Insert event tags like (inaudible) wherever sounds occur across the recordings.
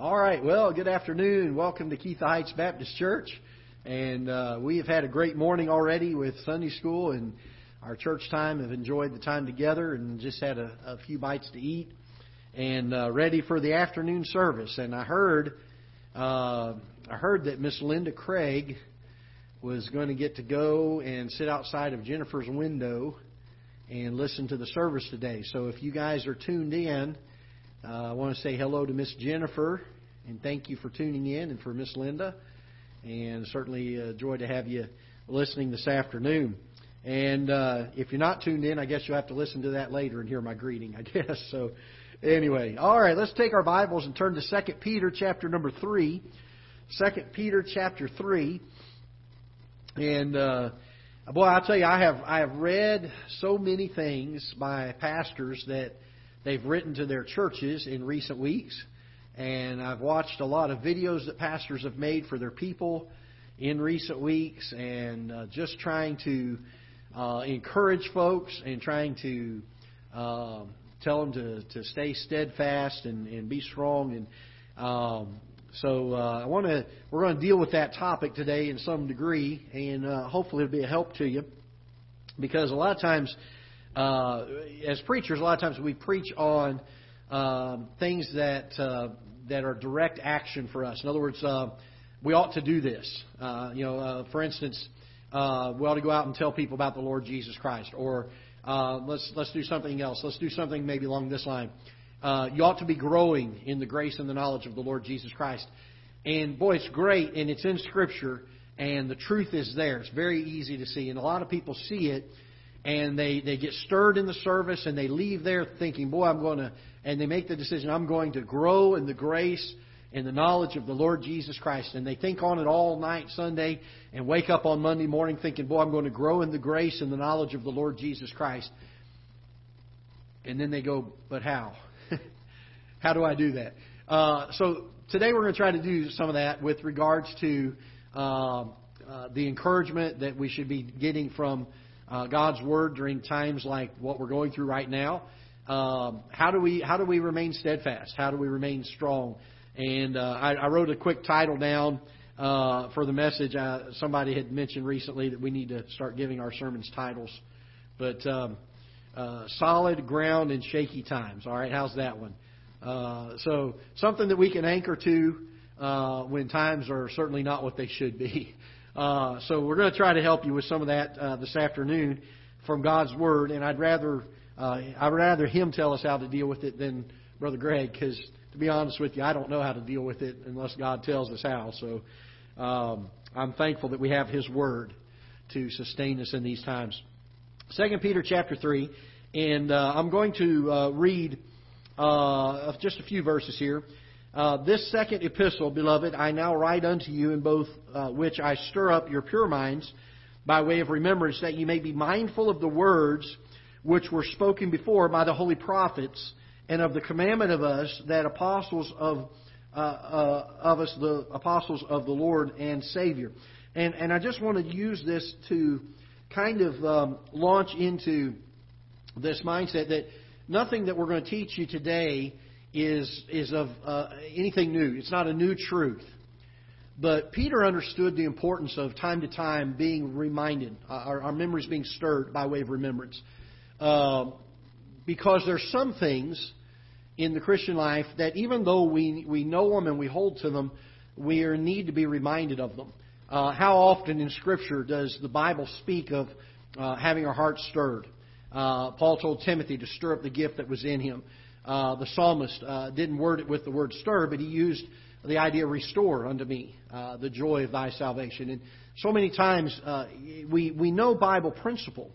All right. Well, good afternoon. Welcome to Ketha Heights Baptist Church. And uh, we have had a great morning already with Sunday school and our church time. Have enjoyed the time together and just had a, a few bites to eat and uh, ready for the afternoon service. And I heard, uh, I heard that Miss Linda Craig was going to get to go and sit outside of Jennifer's window and listen to the service today. So if you guys are tuned in uh, I want to say hello to Miss Jennifer and thank you for tuning in and for Miss Linda. And certainly a joy to have you listening this afternoon. And uh, if you're not tuned in, I guess you'll have to listen to that later and hear my greeting, I (laughs) guess. So anyway, all right, let's take our Bibles and turn to 2 Peter chapter number 3. 2 Peter chapter 3. And uh, boy, I'll tell you, I have I have read so many things by pastors that they've written to their churches in recent weeks. And I've watched a lot of videos that pastors have made for their people in recent weeks and uh, just trying to uh, encourage folks and trying to uh, tell them to, to stay steadfast and, and be strong. And um, so uh, I want to we're going to deal with that topic today in some degree, and uh, hopefully it'll be a help to you because a lot of times uh, as preachers, a lot of times we preach on um, things that uh, that are direct action for us. In other words, uh, we ought to do this. Uh, you know, uh, for instance, uh, we ought to go out and tell people about the Lord Jesus Christ, or uh, let's let's do something else. Let's do something maybe along this line. Uh, you ought to be growing in the grace and the knowledge of the Lord Jesus Christ. And boy, it's great, and it's in Scripture, and the truth is there. It's very easy to see, and a lot of people see it and they, they get stirred in the service and they leave there thinking, boy, I'm going to, and they make the decision, I'm going to grow in the grace and the knowledge of the Lord Jesus Christ. And they think on it all night Sunday and wake up on Monday morning thinking, boy, I'm going to grow in the grace and the knowledge of the Lord Jesus Christ. And then they go, but how? (laughs) how do I do that? Uh, so today we're going to try to do some of that with regards to uh, uh, the encouragement that we should be getting from uh, God's Word during times like what we're going through right now. Um, how do we how do we remain steadfast? How do we remain strong? And uh, I, I wrote a quick title down uh, for the message. Uh, somebody had mentioned recently that we need to start giving our sermons titles, but um, uh, solid ground in shaky times. All right, how's that one? Uh, so something that we can anchor to uh, when times are certainly not what they should be. (laughs) Uh, so we're going to try to help you with some of that uh, this afternoon from God's Word, and I'd rather uh, I'd rather him tell us how to deal with it than Brother Greg, because to be honest with you, I don't know how to deal with it unless God tells us how. So um, I'm thankful that we have His Word to sustain us in these times. Second Peter chapter three, and uh, I'm going to uh, read uh, just a few verses here. Uh, this second epistle, beloved, I now write unto you, in both uh, which I stir up your pure minds by way of remembrance, that you may be mindful of the words which were spoken before by the holy prophets, and of the commandment of us that apostles of uh, uh of us, the apostles of the Lord and Savior. And and I just want to use this to kind of um, launch into this mindset that nothing that we're going to teach you today is, is of uh, anything new. It's not a new truth. But Peter understood the importance of time to time being reminded, uh, our, our memories being stirred by way of remembrance. Uh, because there's some things in the Christian life that even though we, we know them and we hold to them, we need to be reminded of them. Uh, how often in Scripture does the Bible speak of uh, having our hearts stirred? Uh, Paul told Timothy to stir up the gift that was in him. Uh, the psalmist uh, didn't word it with the word stir, but he used the idea restore unto me uh, the joy of thy salvation. And so many times uh, we, we know Bible principle.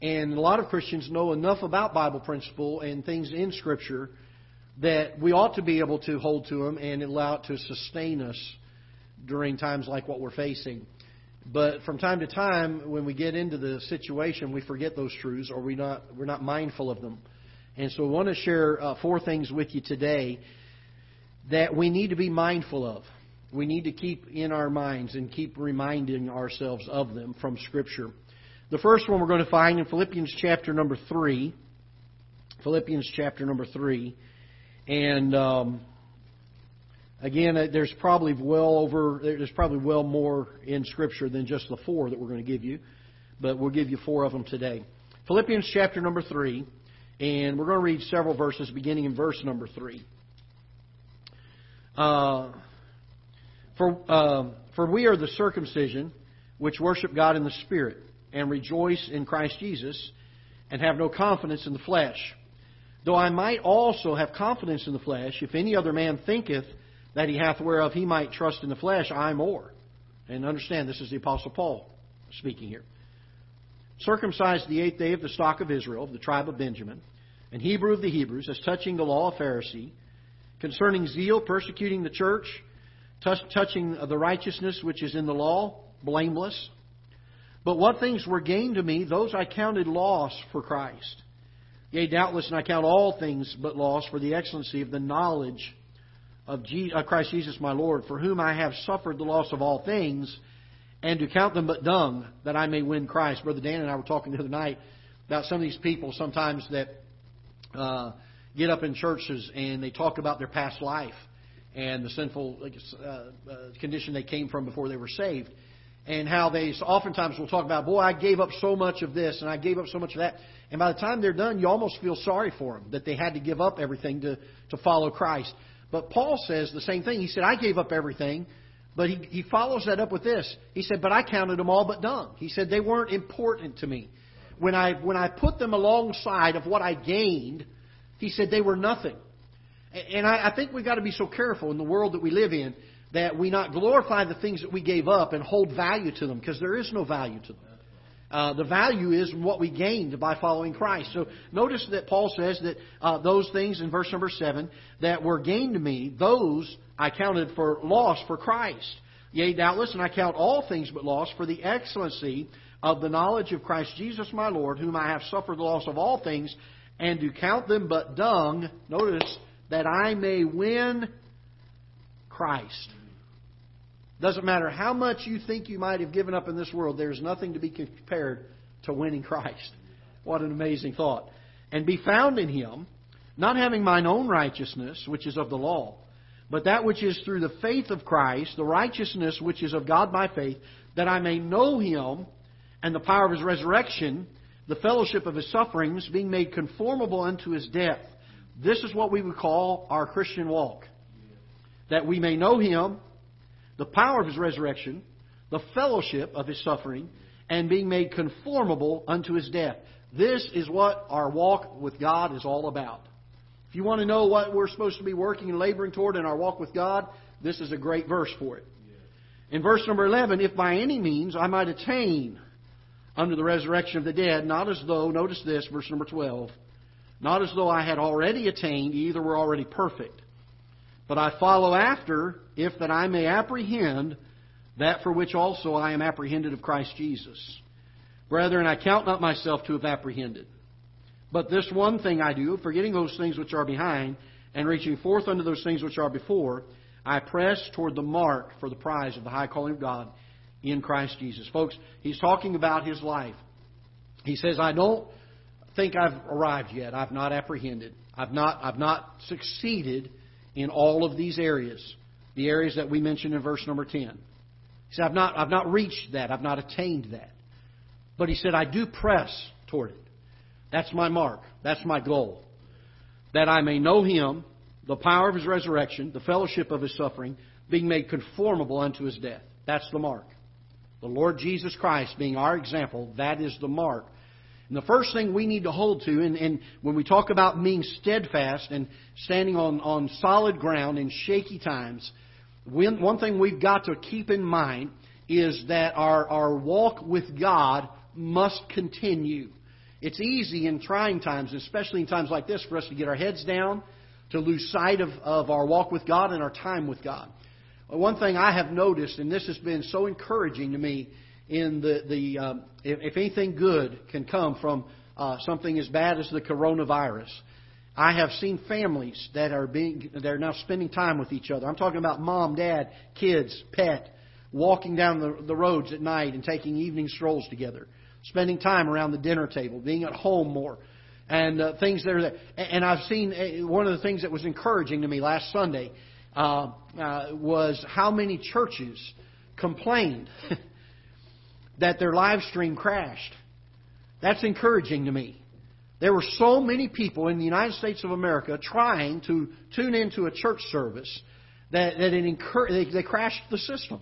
And a lot of Christians know enough about Bible principle and things in Scripture that we ought to be able to hold to them and allow it to sustain us during times like what we're facing. But from time to time, when we get into the situation, we forget those truths or we not, we're not mindful of them. And so I want to share uh, four things with you today that we need to be mindful of. We need to keep in our minds and keep reminding ourselves of them from Scripture. The first one we're going to find in Philippians chapter number 3. Philippians chapter number 3. And um, Again, uh, there's probably well over there's probably well more in Scripture than just the four that we're going to give you, but we'll give you four of them today. Philippians chapter number three, and we're going to read several verses beginning in verse number three. Uh, for uh, for we are the circumcision which worship God in the Spirit and rejoice in Christ Jesus, and have no confidence in the flesh. Though I might also have confidence in the flesh, if any other man thinketh that he hath whereof he might trust in the flesh, I more. And understand, this is the Apostle Paul speaking here. Circumcised the eighth day of the stock of Israel, of the tribe of Benjamin, and Hebrew of the Hebrews, as touching the law of Pharisee, concerning zeal, persecuting the church, touching the righteousness which is in the law, blameless. But what things were gained to me, those I counted loss for Christ. Yea, doubtless, and I count all things but loss for the excellency of the knowledge of Christ Jesus my Lord, for whom I have suffered the loss of all things, and to count them but dung, that I may win Christ. Brother Dan and I were talking the other night about some of these people sometimes that uh, get up in churches and they talk about their past life and the sinful uh, uh, condition they came from before they were saved and how they oftentimes will talk about, boy, I gave up so much of this and I gave up so much of that. And by the time they're done, you almost feel sorry for them that they had to give up everything to, to follow Christ. But Paul says the same thing. He said, I gave up everything. But he, he follows that up with this. He said, but I counted them all but dung. He said, they weren't important to me. When I, when I put them alongside of what I gained, he said they were nothing. And I, I think we've got to be so careful in the world that we live in that we not glorify the things that we gave up and hold value to them because there is no value to them. Uh, the value is what we gained by following Christ. So notice that Paul says that uh, those things in verse number 7 that were gained to me, those I counted for loss for Christ. Yea, doubtless, and I count all things but loss for the excellency of the knowledge of Christ Jesus my Lord, whom I have suffered the loss of all things, and to count them but dung, notice, that I may win Christ. Doesn't matter how much you think you might have given up in this world, there's nothing to be compared to winning Christ. What an amazing thought. And be found in Him, not having mine own righteousness, which is of the law, but that which is through the faith of Christ, the righteousness which is of God by faith, that I may know Him and the power of His resurrection, the fellowship of His sufferings, being made conformable unto His death. This is what we would call our Christian walk. That we may know Him the power of his resurrection, the fellowship of his suffering, and being made conformable unto his death. This is what our walk with God is all about. If you want to know what we're supposed to be working and laboring toward in our walk with God, this is a great verse for it. In verse number 11, if by any means I might attain unto the resurrection of the dead, not as though, notice this, verse number 12, not as though I had already attained, either were already perfect. But I follow after, if that I may apprehend that for which also I am apprehended of Christ Jesus. Brethren, I count not myself to have apprehended. But this one thing I do, forgetting those things which are behind, and reaching forth unto those things which are before, I press toward the mark for the prize of the high calling of God in Christ Jesus. Folks, he's talking about his life. He says, I don't think I've arrived yet. I've not apprehended. I've not, I've not succeeded in all of these areas, the areas that we mentioned in verse number 10. He said, I've not, I've not reached that, I've not attained that. But he said, I do press toward it. That's my mark, that's my goal. That I may know him, the power of his resurrection, the fellowship of his suffering, being made conformable unto his death. That's the mark. The Lord Jesus Christ being our example, that is the mark and the first thing we need to hold to, and, and when we talk about being steadfast and standing on, on solid ground in shaky times, when, one thing we've got to keep in mind is that our, our walk with God must continue. It's easy in trying times, especially in times like this, for us to get our heads down, to lose sight of, of our walk with God and our time with God. One thing I have noticed, and this has been so encouraging to me, in the, the um, if, if, anything good can come from uh, something as bad as the coronavirus. I have seen families that are being they're now spending time with each other. I'm talking about mom, dad, kids, pet, walking down the, the roads at night and taking evening strolls together, spending time around the dinner table, being at home more, and uh, things that are there. And I've seen uh, one of the things that was encouraging to me last Sunday. uh, uh, was how many churches complained (laughs) that their live stream crashed. That's encouraging to me. There were so many people in the United States of America trying to tune into a church service that, that it incur- they, they crashed the system.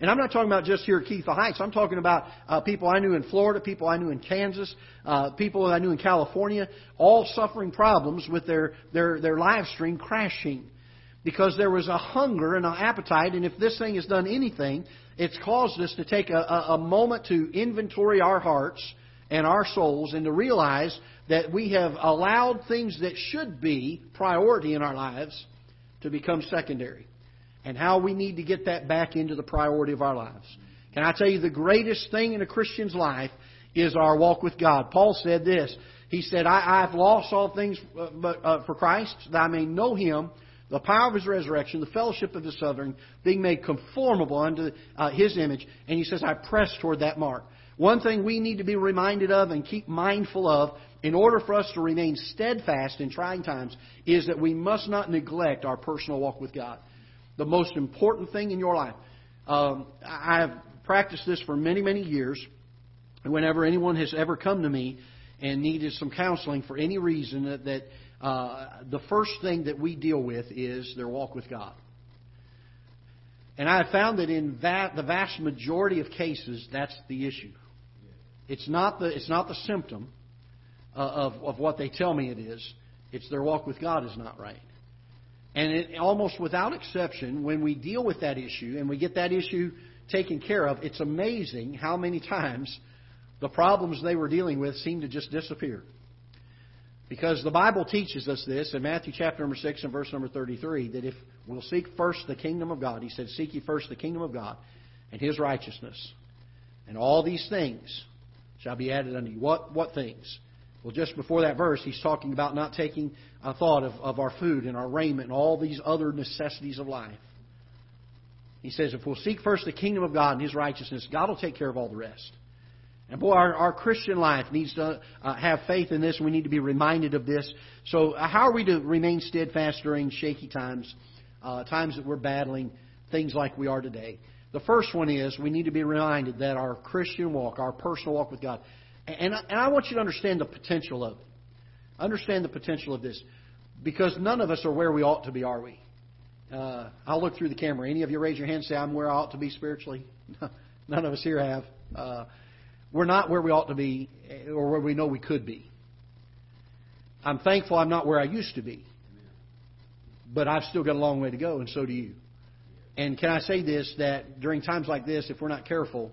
And I'm not talking about just here at Ketha Heights. I'm talking about uh, people I knew in Florida, people I knew in Kansas, uh, people I knew in California, all suffering problems with their, their, their live stream crashing. Because there was a hunger and an appetite, and if this thing has done anything, it's caused us to take a, a, a moment to inventory our hearts and our souls and to realize that we have allowed things that should be priority in our lives to become secondary and how we need to get that back into the priority of our lives. Can I tell you the greatest thing in a Christian's life is our walk with God? Paul said this. He said, I, have lost all things uh, but, uh, for Christ, that I may know Him, the power of His resurrection, the fellowship of His suffering, being made conformable unto uh, His image. And he says, I press toward that mark. One thing we need to be reminded of and keep mindful of in order for us to remain steadfast in trying times is that we must not neglect our personal walk with God the most important thing in your life. Um, I've practiced this for many, many years. Whenever anyone has ever come to me and needed some counseling for any reason, that, that uh, the first thing that we deal with is their walk with God. And I have found that in the vast majority of cases, that's the issue. It's not the, it's not the symptom uh, of, of what they tell me it is. It's their walk with God is not right. And it, almost without exception, when we deal with that issue and we get that issue taken care of, it's amazing how many times the problems they were dealing with seem to just disappear. Because the Bible teaches us this in Matthew chapter number 6 and verse number 33 that if we'll seek first the kingdom of God, he said, Seek ye first the kingdom of God and his righteousness, and all these things shall be added unto you. What, what things? Well, just before that verse, he's talking about not taking a thought of, of our food and our raiment and all these other necessities of life. He says, if we'll seek first the kingdom of God and His righteousness, God will take care of all the rest. And boy, our, our Christian life needs to uh, have faith in this. We need to be reminded of this. So, uh, how are we to remain steadfast during shaky times, uh, times that we're battling things like we are today? The first one is we need to be reminded that our Christian walk, our personal walk with God, and, and I want you to understand the potential of it. Understand the potential of this. Because none of us are where we ought to be, are we? Uh, I'll look through the camera. Any of you raise your hand and say, I'm where I ought to be spiritually? (laughs) none of us here have. Uh, we're not where we ought to be or where we know we could be. I'm thankful I'm not where I used to be. But I've still got a long way to go, and so do you. And can I say this that during times like this, if we're not careful,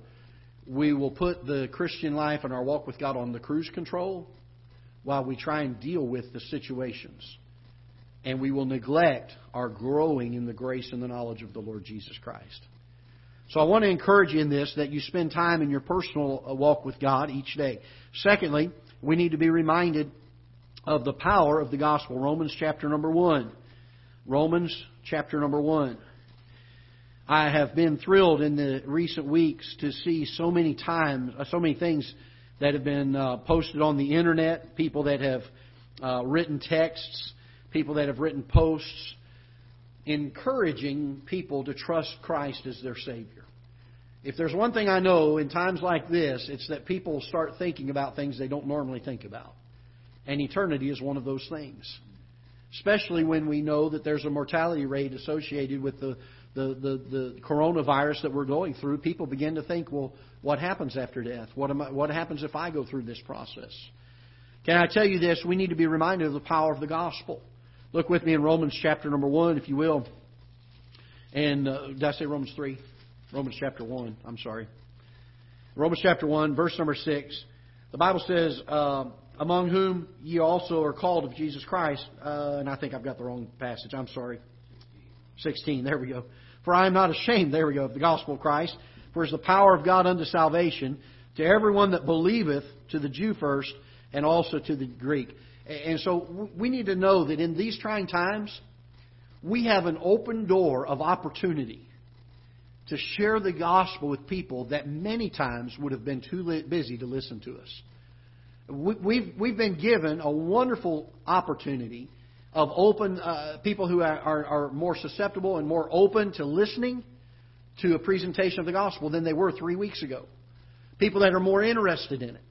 we will put the Christian life and our walk with God on the cruise control while we try and deal with the situations. And we will neglect our growing in the grace and the knowledge of the Lord Jesus Christ. So I want to encourage you in this that you spend time in your personal uh, walk with God each day. Secondly, we need to be reminded of the power of the gospel. Romans chapter number 1. Romans chapter number 1. I have been thrilled in the recent weeks to see so many times, uh, so many things that have been uh, posted on the internet, people that have uh, written texts, people that have written posts, encouraging people to trust Christ as their Savior. If there's one thing I know in times like this, it's that people start thinking about things they don't normally think about. And eternity is one of those things. Especially when we know that there's a mortality rate associated with the the, the, the coronavirus that we're going through, people begin to think, well, what happens after death? What, am I, what happens if I go through this process? Can I tell you this? We need to be reminded of the power of the gospel. Look with me in Romans chapter number 1, if you will. And uh, did I say Romans 3? Romans chapter 1, I'm sorry. Romans chapter 1, verse number 6. The Bible says, uh, Among whom ye also are called of Jesus Christ. Uh, and I think I've got the wrong passage. I'm sorry. 16, there we go. For I am not ashamed, there we go, of the gospel of Christ. For it is the power of God unto salvation to everyone that believeth, to the Jew first, and also to the Greek. And so we need to know that in these trying times, we have an open door of opportunity to share the gospel with people that many times would have been too busy to listen to us. We've, we've been given a wonderful opportunity of open uh, people who are, are, more susceptible and more open to listening to a presentation of the gospel than they were three weeks ago. People that are more interested in it.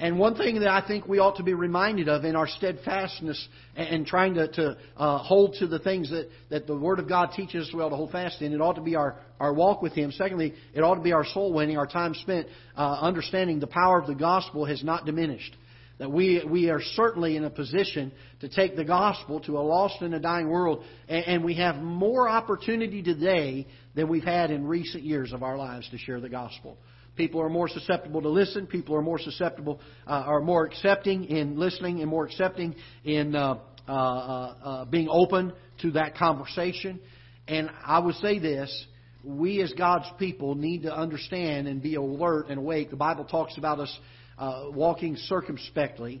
And one thing that I think we ought to be reminded of in our steadfastness and trying to, to uh, hold to the things that, that the Word of God teaches us well to hold fast in, it ought to be our, our walk with Him. Secondly, it ought to be our soul winning, our time spent uh, understanding the power of the gospel has not diminished. That we, we are certainly in a position to take the gospel to a lost and a dying world, and, and we have more opportunity today than we've had in recent years of our lives to share the gospel. People are more susceptible to listen. People are more susceptible, uh, are more accepting in listening and more accepting in uh, uh, uh, uh, being open to that conversation. And I would say this we as God's people need to understand and be alert and awake. The Bible talks about us uh, walking circumspectly,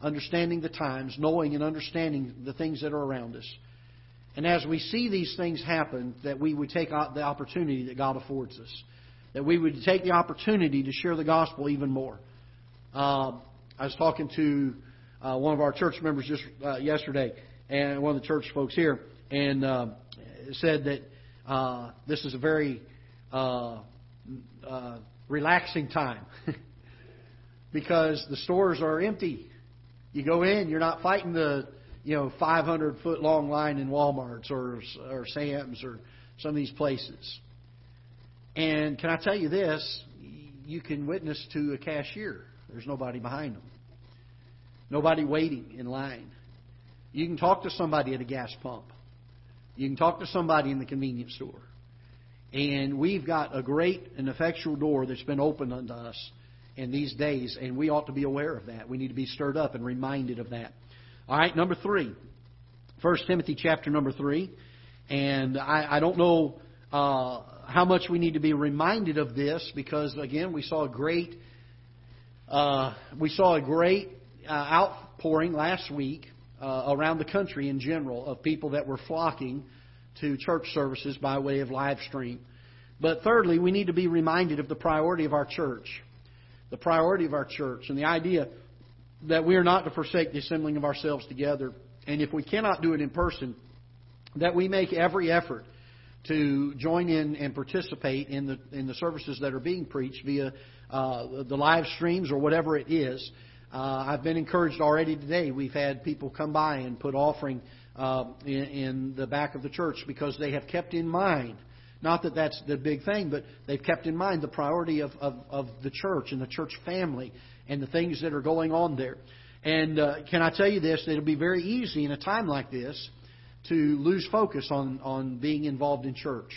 understanding the times, knowing and understanding the things that are around us. And as we see these things happen, that we would take the opportunity that God affords us that we would take the opportunity to share the gospel even more. Uh, I was talking to uh, one of our church members just uh, yesterday, and one of the church folks here, and uh, said that uh, this is a very uh, uh, relaxing time (laughs) because the stores are empty. You go in, you're not fighting the you know 500 foot long line in Walmart's or or Sam's or some of these places. And can I tell you this? You can witness to a cashier. There's nobody behind them. Nobody waiting in line. You can talk to somebody at a gas pump. You can talk to somebody in the convenience store. And we've got a great and effectual door that's been opened unto us in these days, and we ought to be aware of that. We need to be stirred up and reminded of that. All right, number three. First Timothy chapter number three. And I, I don't know uh, how much we need to be reminded of this because again we saw a great uh, we saw a great uh, outpouring last week uh, around the country in general of people that were flocking to church services by way of live stream. But thirdly, we need to be reminded of the priority of our church, the priority of our church, and the idea that we are not to forsake the assembling of ourselves together, and if we cannot do it in person, that we make every effort to join in and participate in the in the services that are being preached via uh, the live streams or whatever it is. Uh, I've been encouraged already today. We've had people come by and put offering uh, in, in the back of the church because they have kept in mind. Not that that's the big thing, but they've kept in mind the priority of, of, of the church and the church family and the things that are going on there. And uh, can I tell you this? It'll be very easy in a time like this to lose focus on, on being involved in church.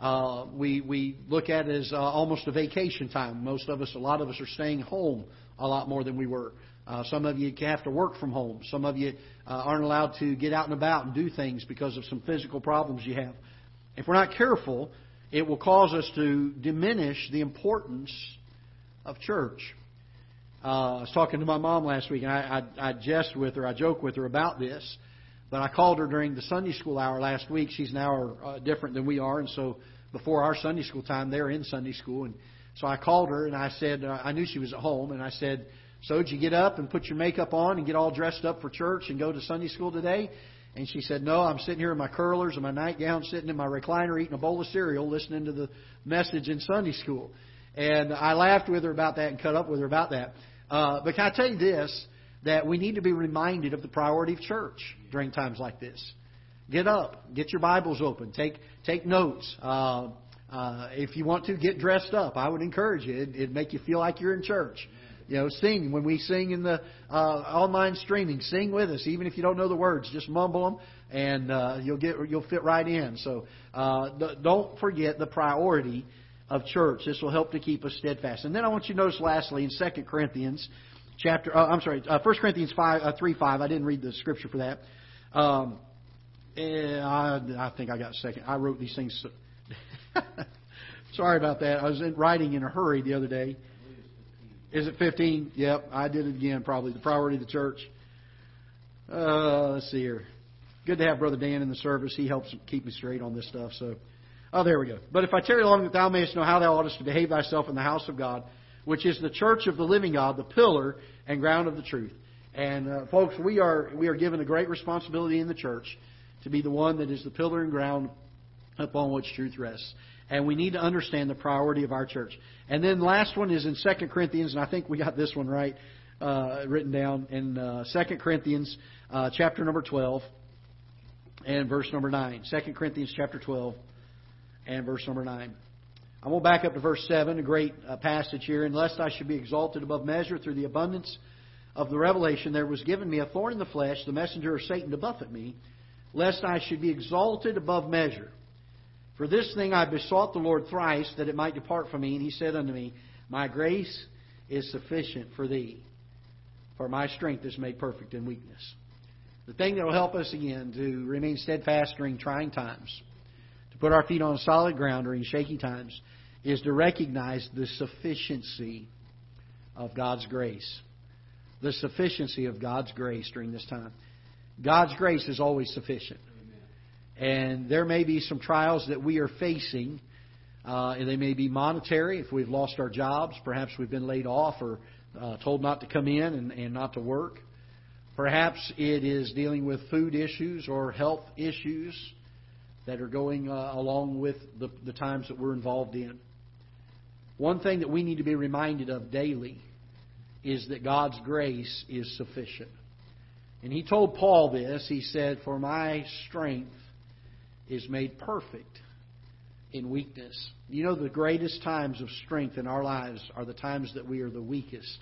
Uh, we, we look at it as uh, almost a vacation time. Most of us, a lot of us are staying home a lot more than we were. Uh, some of you have to work from home. Some of you uh, aren't allowed to get out and about and do things because of some physical problems you have. If we're not careful, it will cause us to diminish the importance of church. Uh, I was talking to my mom last week, and I, I, I jest with her, I joke with her about this. But I called her during the Sunday school hour last week. She's an hour uh, different than we are, and so before our Sunday school time, they're in Sunday school. And so I called her and I said, uh, I knew she was at home, and I said, So did you get up and put your makeup on and get all dressed up for church and go to Sunday school today? And she said, No, I'm sitting here in my curlers and my nightgown, sitting in my recliner, eating a bowl of cereal, listening to the message in Sunday school. And I laughed with her about that and cut up with her about that. Uh, but can I tell you this? that we need to be reminded of the priority of church during times like this. Get up, get your Bibles open, take take notes. Uh, uh, if you want to get dressed up, I would encourage you. It, it'd make you feel like you're in church. You know, sing when we sing in the uh, online streaming. Sing with us, even if you don't know the words. Just mumble them, and uh, you'll get you'll fit right in. So uh, don't forget the priority of church. This will help to keep us steadfast. And then I want you to notice, lastly, in Second Corinthians chapter. Uh, I'm sorry, uh, Corinthians 5, uh, 3 5. I didn't read the scripture for that. Um, eh, I, I think I got second. I wrote these things. So (laughs) sorry about that. I was in, writing in a hurry the other day. Is it 15? Yep, I did it again, probably. The priority of the church. Uh, let's see here. Good to have Brother Dan in the service. He helps keep me straight on this stuff. So, oh, there we go. But if I tarry long, that thou mayest know how thou oughtest to behave thyself in the house of God, which is the church of the living God, the pillar and ground of the truth. And uh, folks, we are we are given a great responsibility in the church to be the one that is the pillar and ground upon which truth rests. And we need to understand the priority of our church. And then last one is in 2 Corinthians, and I think we got this one right, uh, written down in uh, 2 Corinthians uh, chapter number 12 and verse number 9. 2 Corinthians chapter 12 and verse number 9. I'm going to back up to verse 7, a great uh, passage here. And lest I should be exalted above measure through the abundance of the revelation, there was given me a thorn in the flesh, the messenger of Satan to buffet me, lest I should be exalted above measure. For this thing I besought the Lord thrice, that it might depart from me. And he said unto me, My grace is sufficient for thee, for my strength is made perfect in weakness. The thing that will help us again to remain steadfast during trying times, to put our feet on solid ground during shaky times, is to recognize the sufficiency of God's grace. The sufficiency of God's grace during this time. God's grace is always sufficient. And there may be some trials that we are facing. Uh, and they may be monetary if we've lost our jobs. Perhaps we've been laid off or uh, told not to come in and, and not to work. Perhaps it is dealing with food issues or health issues that are going uh, along with the, the times that we're involved in. One thing that we need to be reminded of daily is that God's grace is sufficient. And he told Paul this. He said, For my strength is made perfect in weakness. You know, the greatest times of strength in our lives are the times that we are the weakest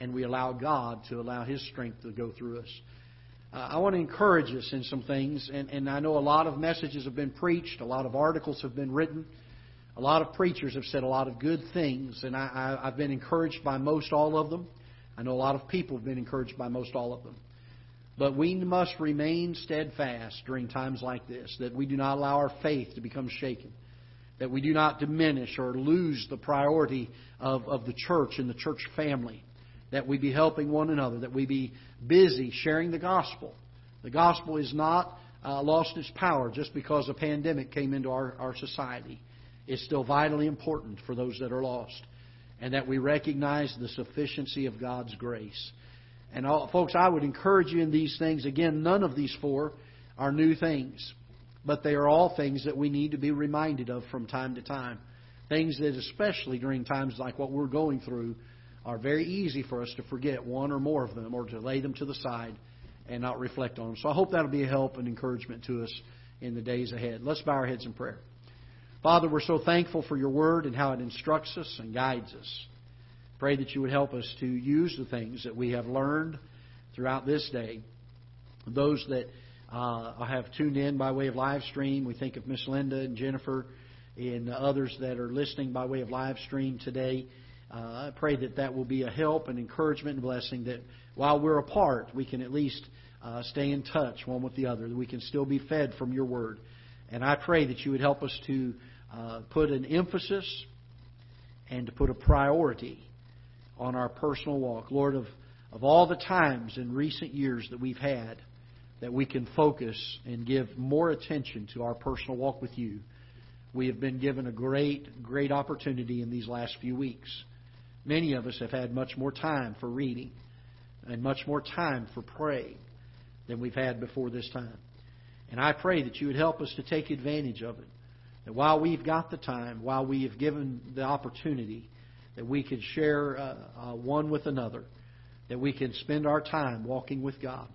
and we allow God to allow His strength to go through us. Uh, I want to encourage us in some things, and, and I know a lot of messages have been preached, a lot of articles have been written. A lot of preachers have said a lot of good things, and I, I, I've been encouraged by most all of them. I know a lot of people have been encouraged by most all of them. But we must remain steadfast during times like this, that we do not allow our faith to become shaken, that we do not diminish or lose the priority of, of the church and the church family, that we be helping one another, that we be busy sharing the gospel. The gospel is not uh, lost its power just because a pandemic came into our, our society It's still vitally important for those that are lost, and that we recognize the sufficiency of God's grace. And all, folks, I would encourage you in these things. Again, none of these four are new things, but they are all things that we need to be reminded of from time to time. Things that, especially during times like what we're going through, are very easy for us to forget one or more of them or to lay them to the side and not reflect on them. So I hope that'll be a help and encouragement to us in the days ahead. Let's bow our heads in prayer. Father, we're so thankful for your word and how it instructs us and guides us. Pray that you would help us to use the things that we have learned throughout this day. Those that uh, have tuned in by way of live stream, we think of Miss Linda and Jennifer and others that are listening by way of live stream today. Uh, I pray that that will be a help and encouragement and blessing that while we're apart, we can at least uh, stay in touch one with the other, that we can still be fed from your word. And I pray that you would help us to uh, put an emphasis and to put a priority on our personal walk. Lord, of, of all the times in recent years that we've had that we can focus and give more attention to our personal walk with you, we have been given a great, great opportunity in these last few weeks. Many of us have had much more time for reading and much more time for praying than we've had before this time. And I pray that you would help us to take advantage of it. That while we've got the time, while we have given the opportunity, that we could share uh, uh, one with another, that we can spend our time walking with God,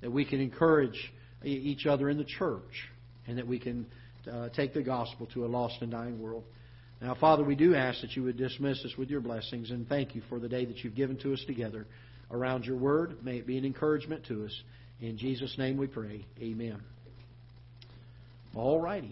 that we can encourage each other in the church, and that we can uh, take the gospel to a lost and dying world. Now, Father, we do ask that you would dismiss us with your blessings, and thank you for the day that you've given to us together around your word. May it be an encouragement to us. In Jesus' name we pray. Amen. All righty.